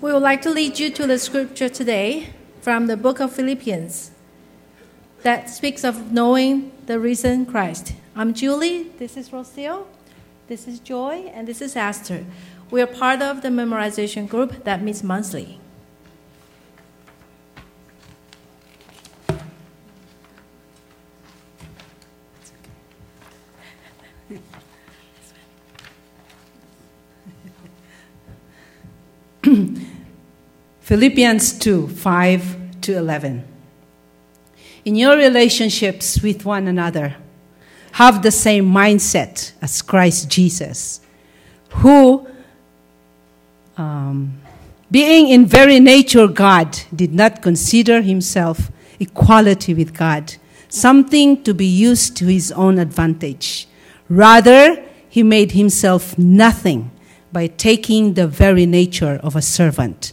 We would like to lead you to the scripture today from the book of Philippians that speaks of knowing the risen Christ. I'm Julie, this is Rocio, this is Joy, and this is Esther. We are part of the memorization group that meets monthly. Philippians 2 5 to 11. In your relationships with one another, have the same mindset as Christ Jesus, who, um, being in very nature God, did not consider himself equality with God something to be used to his own advantage. Rather, he made himself nothing by taking the very nature of a servant,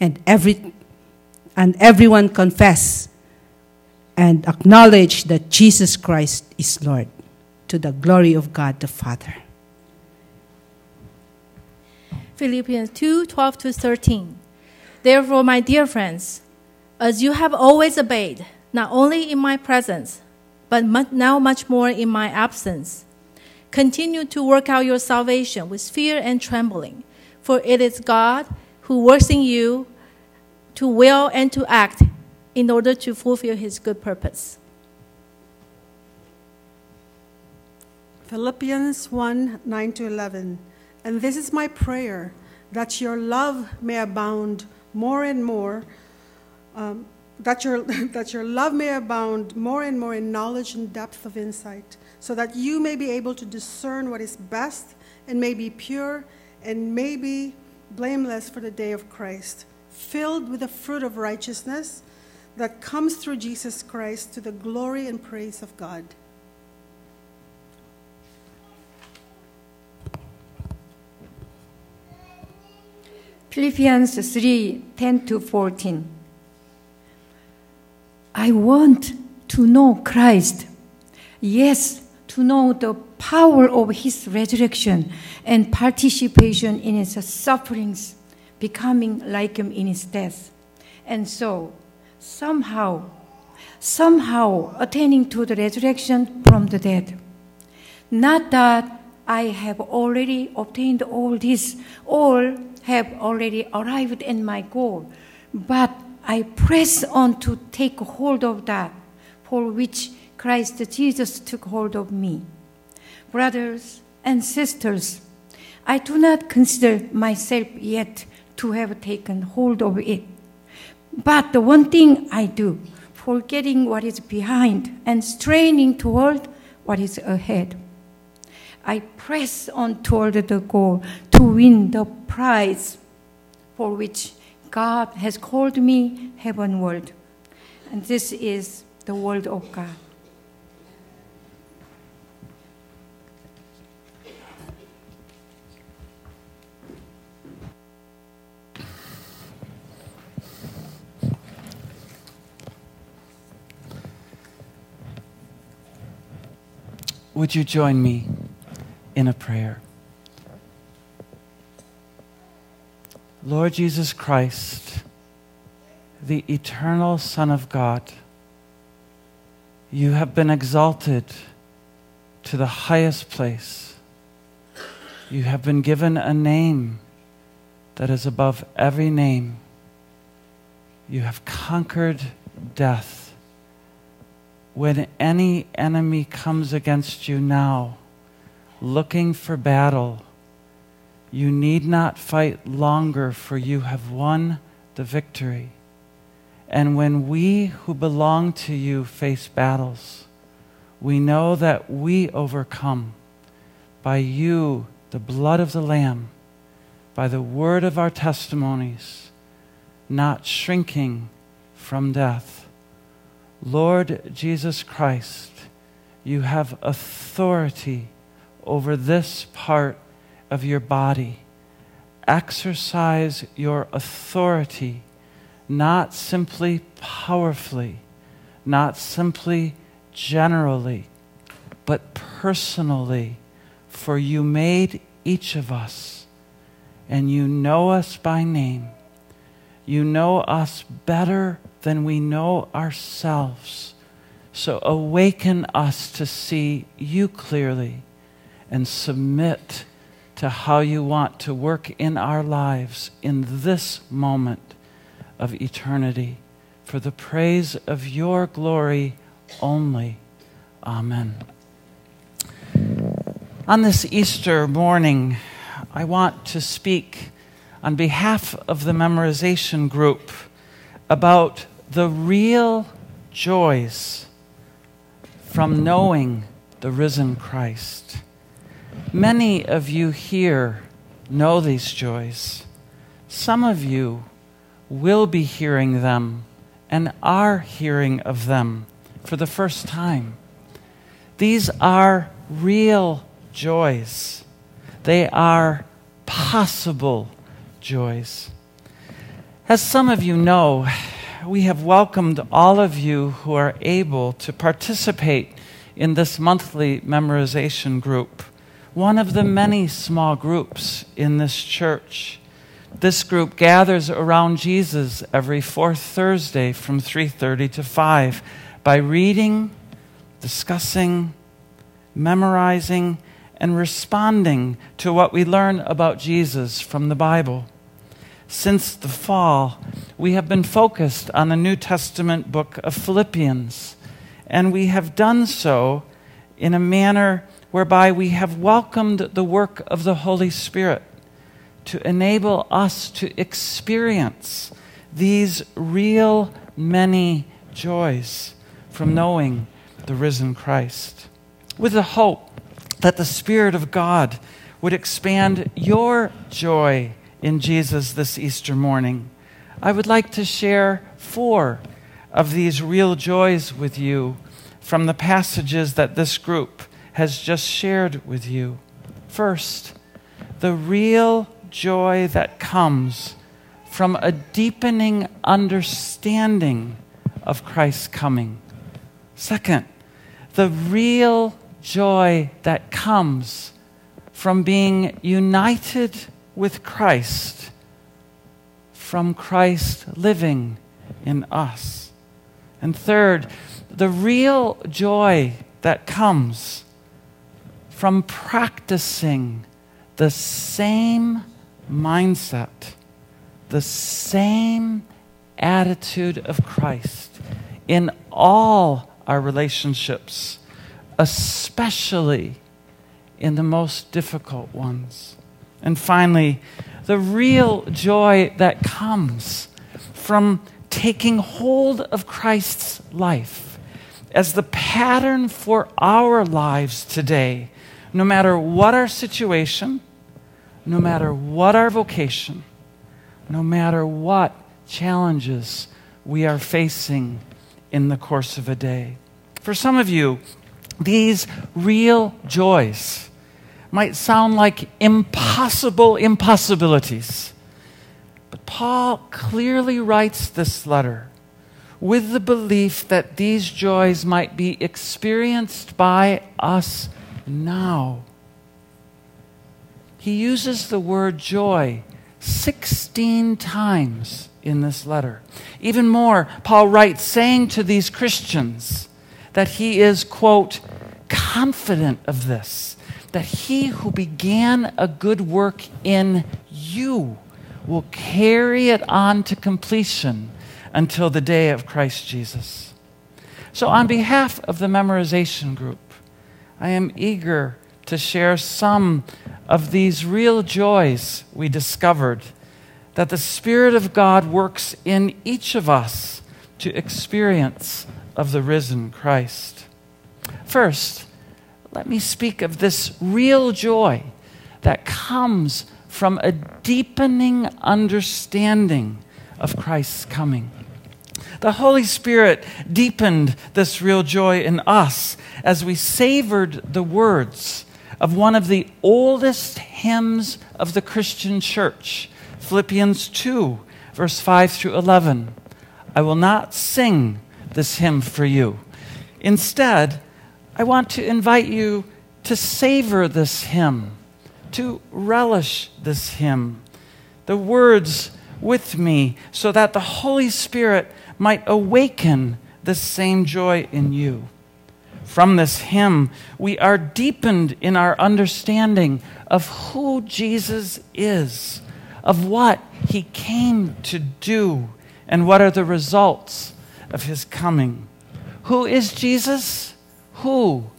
and every and everyone confess and acknowledge that Jesus Christ is Lord to the glory of God the Father. Philippians 2 12 to 13. Therefore, my dear friends, as you have always obeyed, not only in my presence, but now much more in my absence, continue to work out your salvation with fear and trembling, for it is God who works in you to will and to act in order to fulfill his good purpose. Philippians 1 9 to 11. And this is my prayer that your love may abound more and more, um, that, your, that your love may abound more and more in knowledge and depth of insight, so that you may be able to discern what is best and may be pure and may be blameless for the day of Christ, filled with the fruit of righteousness that comes through Jesus Christ to the glory and praise of God. Philippians 3 10 to 14. I want to know Christ. Yes, to know the power of his resurrection and participation in his sufferings, becoming like him in his death. And so, somehow, somehow attaining to the resurrection from the dead. Not that I have already obtained all this, all have already arrived at my goal, but I press on to take hold of that for which Christ Jesus took hold of me. Brothers and sisters, I do not consider myself yet to have taken hold of it. But the one thing I do, forgetting what is behind and straining toward what is ahead, I press on toward the goal to win the prize for which God has called me heavenward. And this is the word of God. Would you join me in a prayer? Lord Jesus Christ, the eternal Son of God, you have been exalted to the highest place. You have been given a name that is above every name. You have conquered death when any enemy comes against you now, looking for battle, you need not fight longer, for you have won the victory. And when we who belong to you face battles, we know that we overcome by you, the blood of the Lamb, by the word of our testimonies, not shrinking from death. Lord Jesus Christ, you have authority over this part of your body. Exercise your authority, not simply powerfully, not simply generally, but personally, for you made each of us, and you know us by name. You know us better than we know ourselves. So awaken us to see you clearly and submit to how you want to work in our lives in this moment of eternity for the praise of your glory only. Amen. On this Easter morning, I want to speak on behalf of the memorization group about the real joys from knowing the risen Christ. Many of you here know these joys. Some of you will be hearing them and are hearing of them for the first time. These are real joys, they are possible joys. As some of you know, we have welcomed all of you who are able to participate in this monthly memorization group, one of the many small groups in this church. This group gathers around Jesus every fourth Thursday from 3:30 to 5 by reading, discussing, memorizing, and responding to what we learn about Jesus from the Bible. Since the fall, we have been focused on the New Testament book of Philippians, and we have done so in a manner whereby we have welcomed the work of the Holy Spirit to enable us to experience these real many joys from knowing the risen Christ. With the hope that the Spirit of God would expand your joy in Jesus this Easter morning, I would like to share four of these real joys with you from the passages that this group has just shared with you. First, the real joy that comes from a deepening understanding of Christ's coming. Second, the real joy that comes from being united with Christ, from Christ living in us. And third, the real joy that comes from practicing the same mindset, the same attitude of Christ in all our relationships, especially in the most difficult ones. And finally, the real joy that comes from taking hold of Christ's life as the pattern for our lives today, no matter what our situation, no matter what our vocation, no matter what challenges we are facing in the course of a day. For some of you, these real joys might sound like impossible impossibilities. But Paul clearly writes this letter with the belief that these joys might be experienced by us now. He uses the word joy 16 times in this letter. Even more, Paul writes, saying to these Christians that he is, quote, confident of this, that he who began a good work in you will carry it on to completion until the day of Christ Jesus. So, on behalf of the memorization group, I am eager to share some of these real joys we discovered that the Spirit of God works in each of us to experience of the risen Christ. First, let me speak of this real joy that comes from a deepening understanding of Christ's coming. The Holy Spirit deepened this real joy in us as we savored the words of one of the oldest hymns of the Christian church, Philippians 2, verse 5 through 11. I will not sing this hymn for you. Instead, I want to invite you to savor this hymn, to relish this hymn. The words with me, so that the Holy Spirit might awaken the same joy in you. From this hymn, we are deepened in our understanding of who Jesus is, of what he came to do, and what are the results of his coming. Who is Jesus? Who?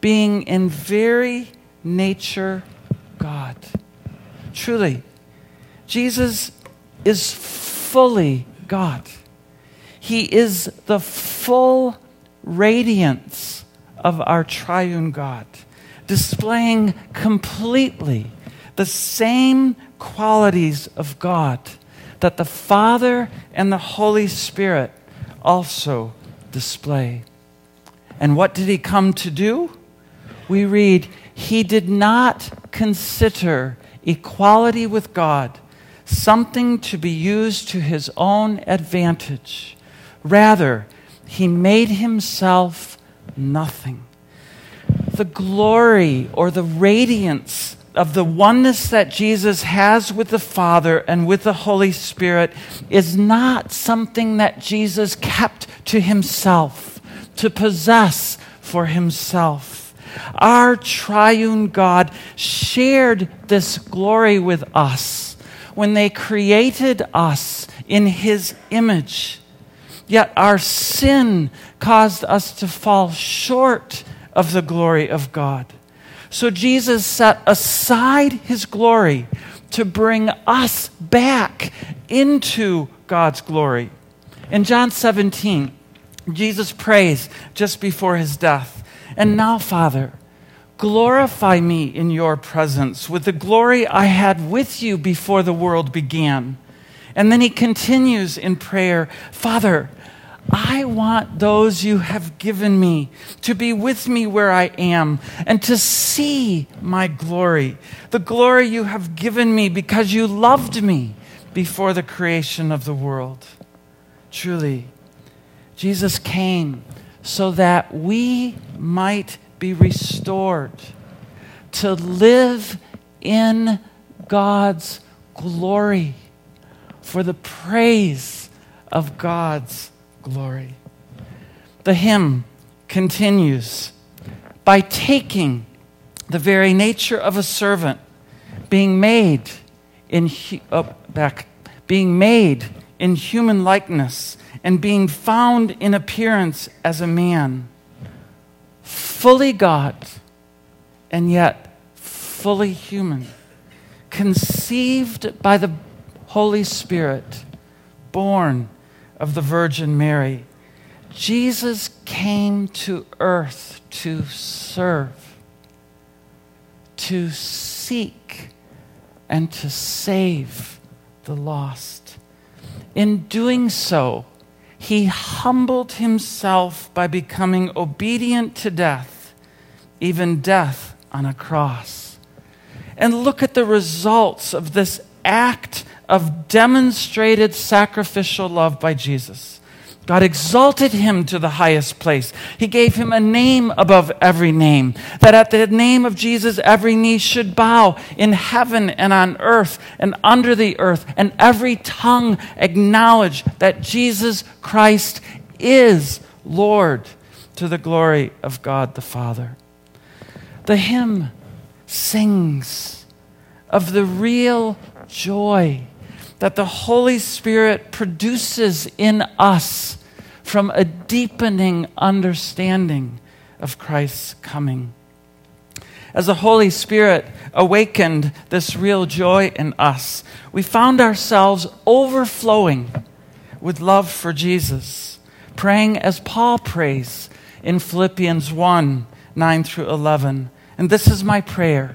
Being in very nature God. Truly, Jesus is fully God. He is the full radiance of our triune God, displaying completely the same qualities of God that the Father and the Holy Spirit also display. And what did he come to do? We read, He did not consider equality with God something to be used to his own advantage. Rather, he made himself nothing. The glory or the radiance of the oneness that Jesus has with the Father and with the Holy Spirit is not something that Jesus kept to himself, to possess for himself. Our triune God shared this glory with us when they created us in his image. Yet our sin caused us to fall short of the glory of God. So Jesus set aside his glory to bring us back into God's glory. In John 17, Jesus prays just before his death. And now, Father, glorify me in your presence with the glory I had with you before the world began. And then he continues in prayer Father, I want those you have given me to be with me where I am and to see my glory, the glory you have given me because you loved me before the creation of the world. Truly, Jesus came so that we might be restored to live in God's glory for the praise of God's glory. The hymn continues by taking the very nature of a servant, being made in oh, back, being made in human likeness, and being found in appearance as a man, fully God, and yet fully human, conceived by the Holy Spirit, born of the Virgin Mary. Jesus came to earth to serve, to seek, and to save the lost. In doing so, he humbled himself by becoming obedient to death, even death on a cross. And look at the results of this act of demonstrated sacrificial love by Jesus. God exalted him to the highest place. He gave him a name above every name, that at the name of Jesus every knee should bow in heaven and on earth and under the earth, and every tongue acknowledge that Jesus Christ is Lord to the glory of God the Father. The hymn sings of the real joy that the Holy Spirit produces in us from a deepening understanding of Christ's coming. As the Holy Spirit awakened this real joy in us, we found ourselves overflowing with love for Jesus, praying as Paul prays in Philippians 1 9 through 11. And this is my prayer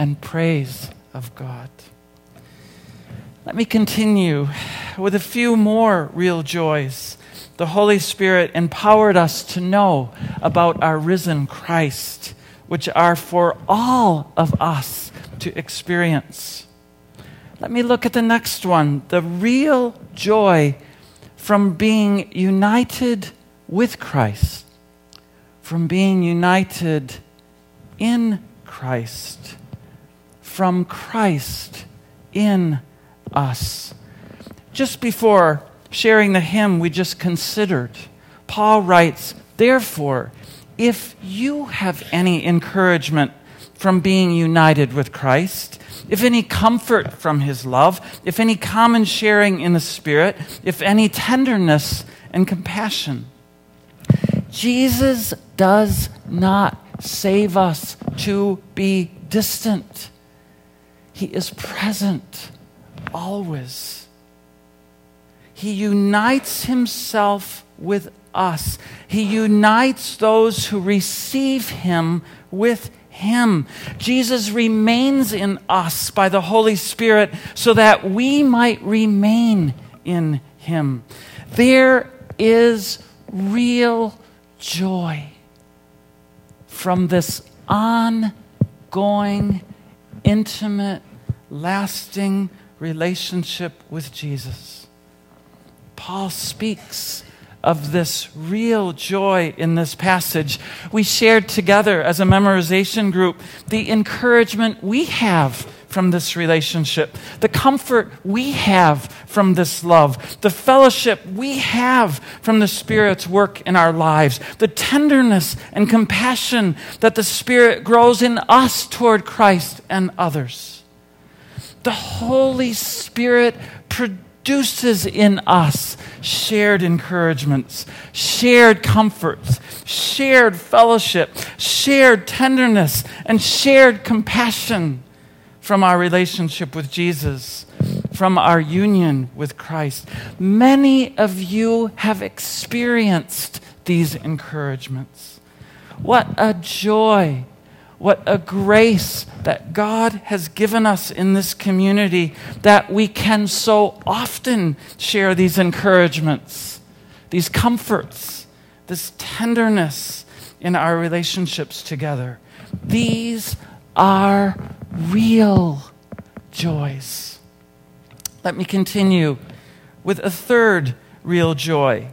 and praise of God. Let me continue with a few more real joys. The Holy Spirit empowered us to know about our risen Christ, which are for all of us to experience. Let me look at the next one the real joy from being united with Christ, from being united in Christ, from Christ in us. Just before sharing the hymn we just considered, Paul writes, Therefore, if you have any encouragement from being united with Christ, if any comfort from his love, if any common sharing in the Spirit, if any tenderness and compassion. Jesus does not save us to be distant, He is present always. He unites Himself with us, He unites those who receive Him with him. Jesus remains in us by the Holy Spirit so that we might remain in Him. There is real joy from this ongoing, intimate, lasting relationship with Jesus. Paul speaks of this real joy in this passage. We shared together as a memorization group the encouragement we have from this relationship, the comfort we have from this love, the fellowship we have from the Spirit's work in our lives, the tenderness and compassion that the Spirit grows in us toward Christ and others. The Holy Spirit produces in us shared encouragements, shared comforts, shared fellowship, shared tenderness, and shared compassion from our relationship with Jesus, from our union with Christ. Many of you have experienced these encouragements. What a joy what a grace that God has given us in this community that we can so often share these encouragements, these comforts, this tenderness in our relationships together. These are real joys. Let me continue with a third real joy.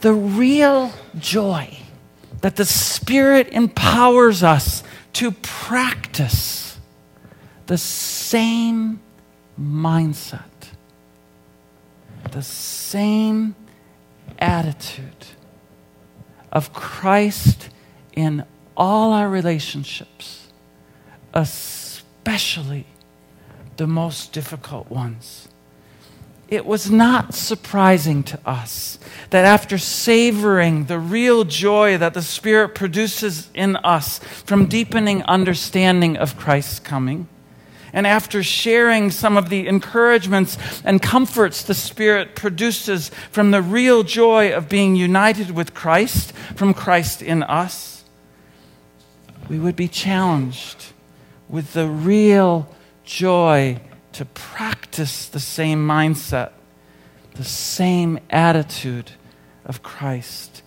The real joy that the Spirit empowers us to practice the same mindset, the same attitude of Christ in all our relationships, especially the most difficult ones it was not surprising to us that after savoring the real joy that the Spirit produces in us from deepening understanding of Christ's coming, and after sharing some of the encouragements and comforts the Spirit produces from the real joy of being united with Christ, from Christ in us, we would be challenged with the real joy to practice the same mindset, the same attitude of Christ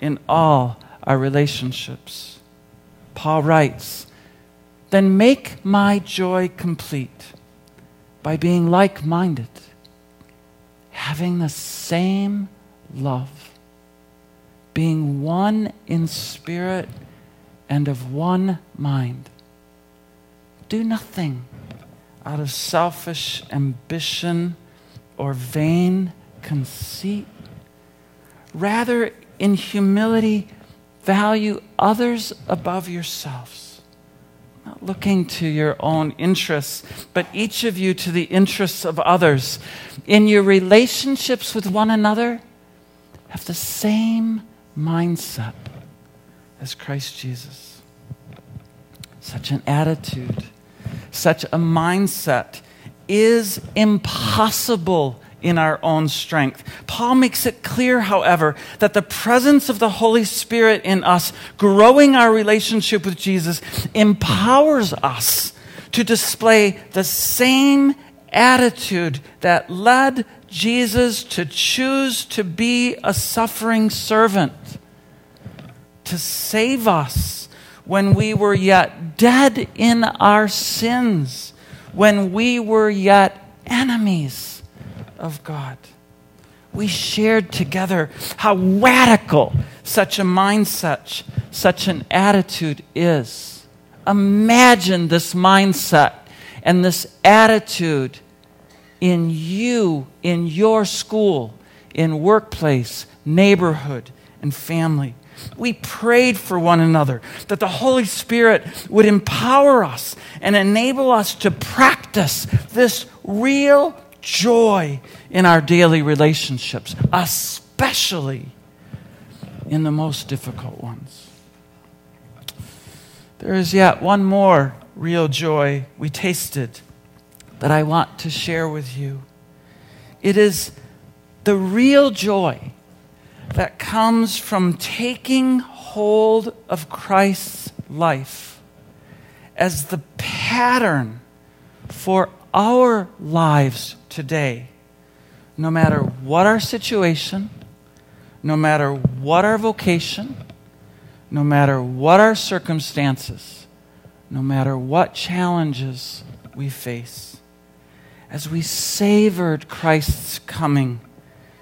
in all our relationships. Paul writes, Then make my joy complete by being like minded, having the same love, being one in spirit and of one mind. Do nothing out of selfish ambition or vain conceit. Rather, in humility, value others above yourselves. not looking to your own interests, but each of you to the interests of others. In your relationships with one another, have the same mindset as Christ Jesus. Such an attitude, such a mindset is impossible in our own strength. Paul makes it clear, however, that the presence of the Holy Spirit in us, growing our relationship with Jesus, empowers us to display the same attitude that led Jesus to choose to be a suffering servant, to save us when we were yet dead in our sins, when we were yet enemies of God. We shared together how radical such a mindset, such an attitude is. Imagine this mindset and this attitude in you, in your school, in workplace, neighborhood, and family. We prayed for one another that the Holy Spirit would empower us and enable us to practice this real joy in our daily relationships, especially in the most difficult ones. There is yet one more real joy we tasted that I want to share with you. It is the real joy that comes from taking hold of Christ's life as the pattern for our lives today. No matter what our situation, no matter what our vocation, no matter what our circumstances, no matter what challenges we face as we savored Christ's coming,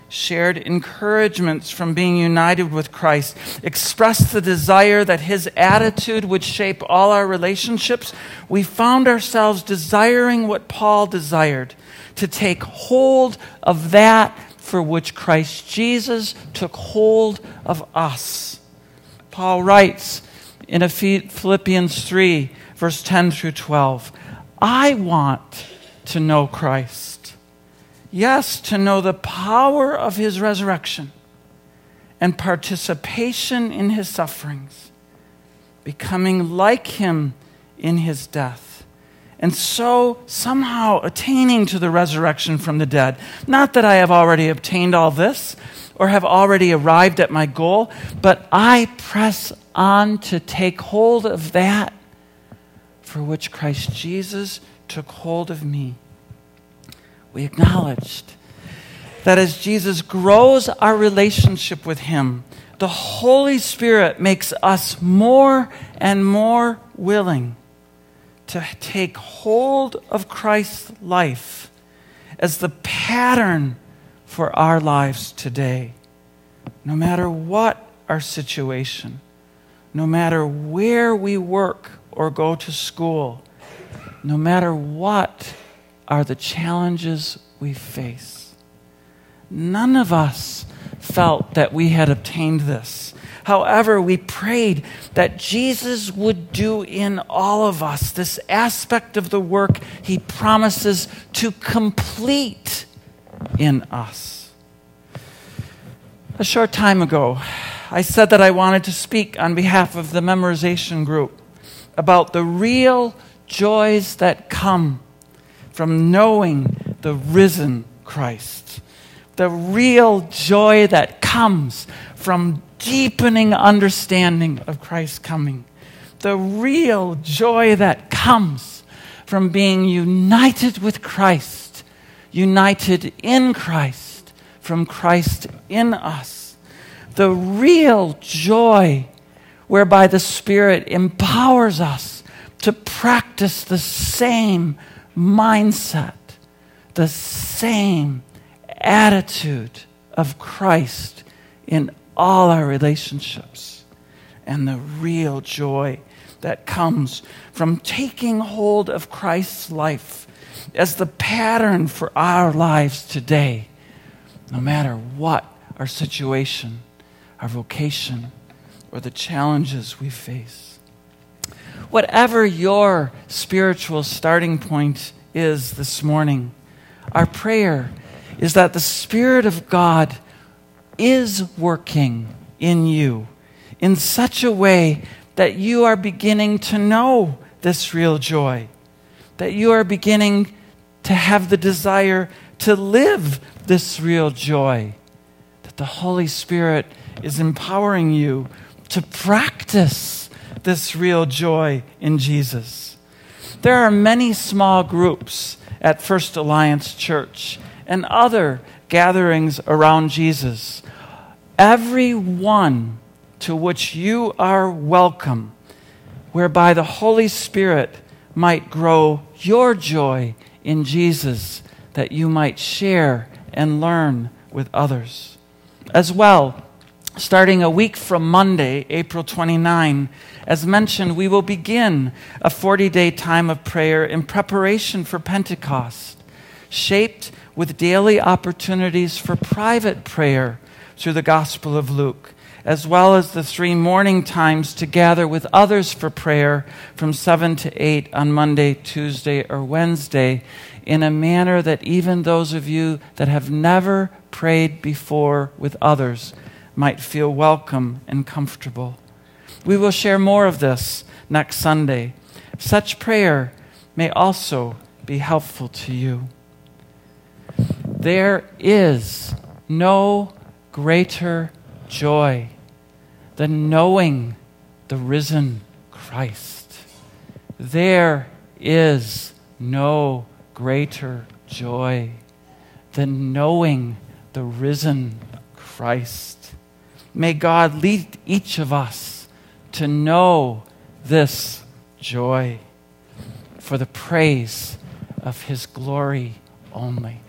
shared encouragements from being united with Christ, expressed the desire that his attitude would shape all our relationships, we found ourselves desiring what Paul desired to take hold of that for which Christ Jesus took hold of us. Paul writes in Philippians 3, verse 10 through 12, I want to know Christ. Yes, to know the power of his resurrection and participation in his sufferings, becoming like him in his death, and so somehow attaining to the resurrection from the dead. Not that I have already obtained all this or have already arrived at my goal, but I press on to take hold of that for which Christ Jesus took hold of me. We acknowledged that as Jesus grows our relationship with Him, the Holy Spirit makes us more and more willing to take hold of Christ's life as the pattern for our lives today. No matter what our situation, no matter where we work or go to school, no matter what are the challenges we face. None of us felt that we had obtained this. However, we prayed that Jesus would do in all of us this aspect of the work he promises to complete in us. A short time ago, I said that I wanted to speak on behalf of the memorization group about the real joys that come from knowing the risen Christ. The real joy that comes from deepening understanding of Christ's coming. The real joy that comes from being united with Christ, united in Christ, from Christ in us. The real joy whereby the Spirit empowers us to practice the same mindset, the same attitude of Christ in all our relationships, and the real joy that comes from taking hold of Christ's life as the pattern for our lives today, no matter what our situation, our vocation, or the challenges we face. Whatever your spiritual starting point is this morning, our prayer is that the Spirit of God is working in you in such a way that you are beginning to know this real joy, that you are beginning to have the desire to live this real joy, that the Holy Spirit is empowering you to practice this real joy in Jesus. There are many small groups at First Alliance Church and other gatherings around Jesus. Every one to which you are welcome, whereby the Holy Spirit might grow your joy in Jesus, that you might share and learn with others. As well, starting a week from Monday, April 29, as mentioned, we will begin a 40 day time of prayer in preparation for Pentecost, shaped with daily opportunities for private prayer through the Gospel of Luke as well as the three morning times to gather with others for prayer from 7 to 8 on Monday, Tuesday, or Wednesday in a manner that even those of you that have never prayed before with others might feel welcome and comfortable. We will share more of this next Sunday. Such prayer may also be helpful to you. There is no greater joy than knowing the risen Christ. There is no greater joy than knowing the risen Christ. May God lead each of us to know this joy for the praise of his glory only.